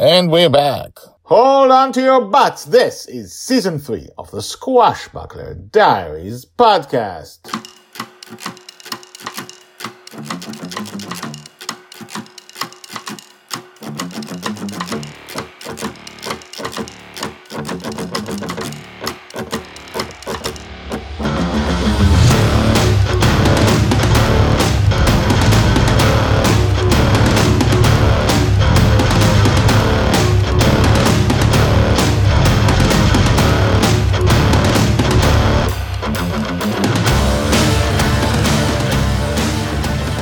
And we're back. Hold on to your butts. This is season three of the Squashbuckler Diaries podcast.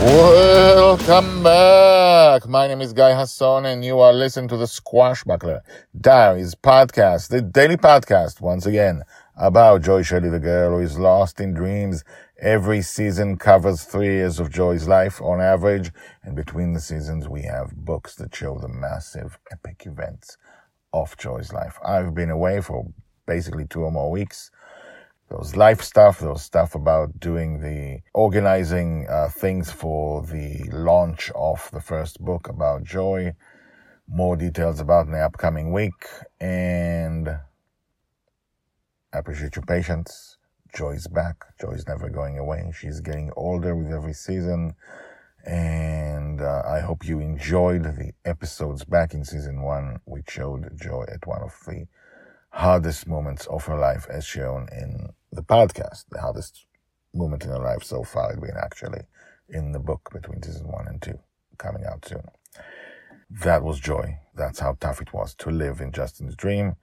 Welcome back. My name is Guy Hasson, and you are listening to the Squashbuckler Diaries podcast, the daily podcast, once again, about Joy Shelley, the girl who is lost in dreams. Every season covers three years of Joy's life on average, and between the seasons, we have books that show the massive, epic events of Joy's life. I've been away for basically two or more weeks there was life stuff. There was stuff about doing the organizing uh, things for the launch of the first book about Joy. More details about in the upcoming week. And I appreciate your patience. Joy's back. Joy's never going away. She's getting older with every season. And uh, I hope you enjoyed the episodes back in season one, which showed Joy at one of the hardest moments of her life as shown in the podcast, the hardest moment in her life so far had been actually in the book between season one and two, coming out soon. That was joy. That's how tough it was to live in Justin's dream.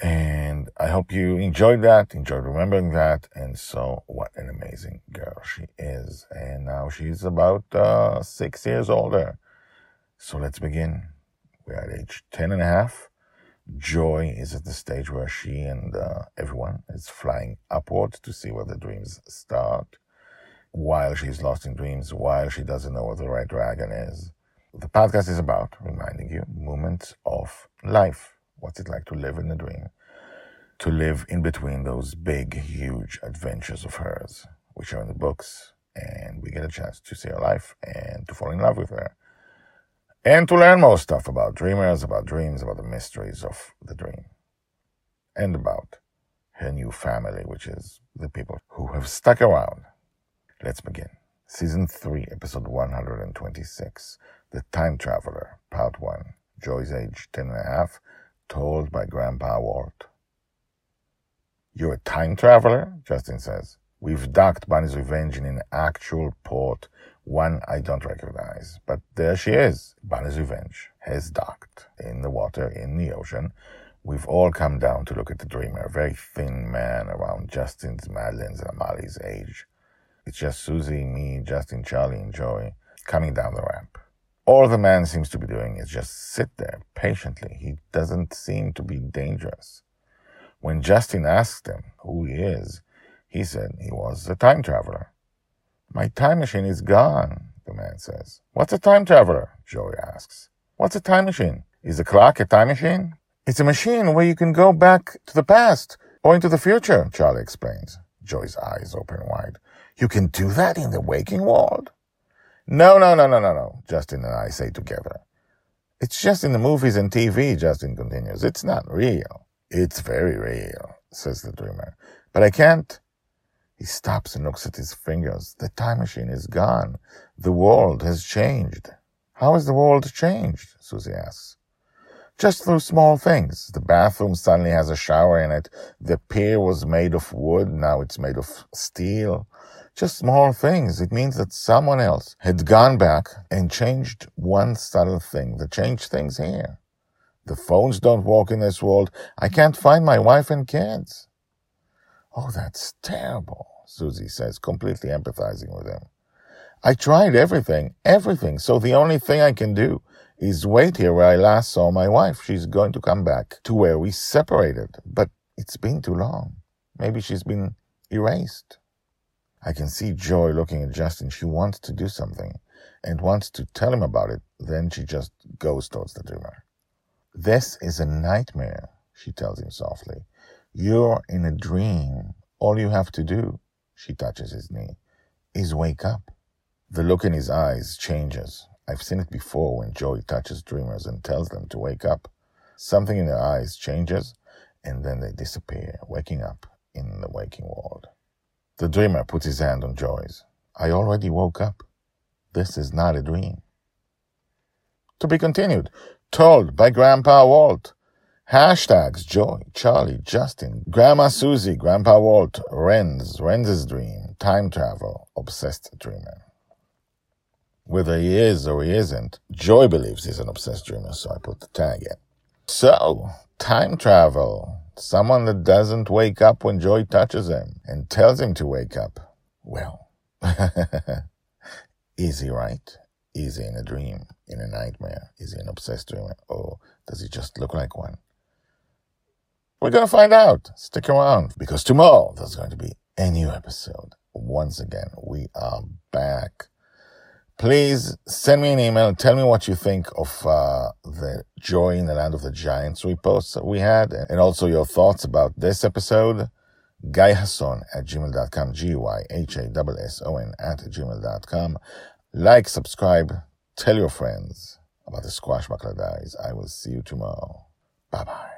And I hope you enjoyed that, enjoyed remembering that. And so what an amazing girl she is. And now she's about uh, six years older. So let's begin. We're at age 10 and a half. Joy is at the stage where she and uh, everyone is flying upward to see where the dreams start, while she's lost in dreams, while she doesn't know what the right dragon is. The podcast is about reminding you moments of life. What's it like to live in a dream? To live in between those big, huge adventures of hers, which are in the books, and we get a chance to see her life and to fall in love with her and to learn more stuff about dreamers, about dreams, about the mysteries of the dream, and about her new family, which is the people who have stuck around. Let's begin. Season 3, episode 126 The Time Traveler, Part 1. Joy's age 10 and a half, told by Grandpa Walt. You're a time traveler? Justin says. We've docked Bonny's Revenge in an actual port one I don't recognize. But there she is. Bonny's Revenge has docked in the water, in the ocean. We've all come down to look at the dreamer, a very thin man around Justin's, Madeline's, and Amali's age. It's just Susie, me, Justin, Charlie, and Joey coming down the ramp. All the man seems to be doing is just sit there patiently. He doesn't seem to be dangerous. When Justin asked him who he is, he said he was a time traveler. My time machine is gone, the man says. What's a time traveler? Joey asks. What's a time machine? Is a clock a time machine? It's a machine where you can go back to the past or into the future, Charlie explains. Joey's eyes open wide. You can do that in the waking world? No, no, no, no, no, no, Justin and I say together. It's just in the movies and TV, Justin continues. It's not real. It's very real, says the dreamer. But I can't he stops and looks at his fingers. The time machine is gone. The world has changed. How has the world changed? Susie asks. Just through small things. The bathroom suddenly has a shower in it. The pier was made of wood. Now it's made of steel. Just small things. It means that someone else had gone back and changed one subtle thing that changed things here. The phones don't work in this world. I can't find my wife and kids. Oh, that's terrible, Susie says, completely empathizing with him. I tried everything, everything, so the only thing I can do is wait here where I last saw my wife. She's going to come back to where we separated, but it's been too long. Maybe she's been erased. I can see Joy looking at Justin. She wants to do something and wants to tell him about it. Then she just goes towards the dreamer. This is a nightmare, she tells him softly. You're in a dream. All you have to do, she touches his knee, is wake up. The look in his eyes changes. I've seen it before when Joey touches dreamers and tells them to wake up. Something in their eyes changes, and then they disappear, waking up in the waking world. The dreamer puts his hand on Joy's. I already woke up. This is not a dream. To be continued. Told by Grandpa Walt. Hashtags Joy, Charlie, Justin, Grandma Susie, Grandpa Walt, Renz, Renz's dream, time travel, obsessed dreamer. Whether he is or he isn't, Joy believes he's an obsessed dreamer, so I put the tag in. So, time travel. Someone that doesn't wake up when Joy touches him and tells him to wake up. Well, easy, right? Easy in a dream, in a nightmare. Is he an obsessed dreamer? Or does he just look like one? We're going to find out. Stick around because tomorrow there's going to be a new episode. Once again, we are back. Please send me an email. Tell me what you think of uh, the Joy in the Land of the Giants reposts that we had and also your thoughts about this episode. Guy Hasson at gmail.com, G-Y-H-A-S-S-O-N at gmail.com. Like, subscribe, tell your friends about the Squashbuckler Diaries. I will see you tomorrow. Bye bye.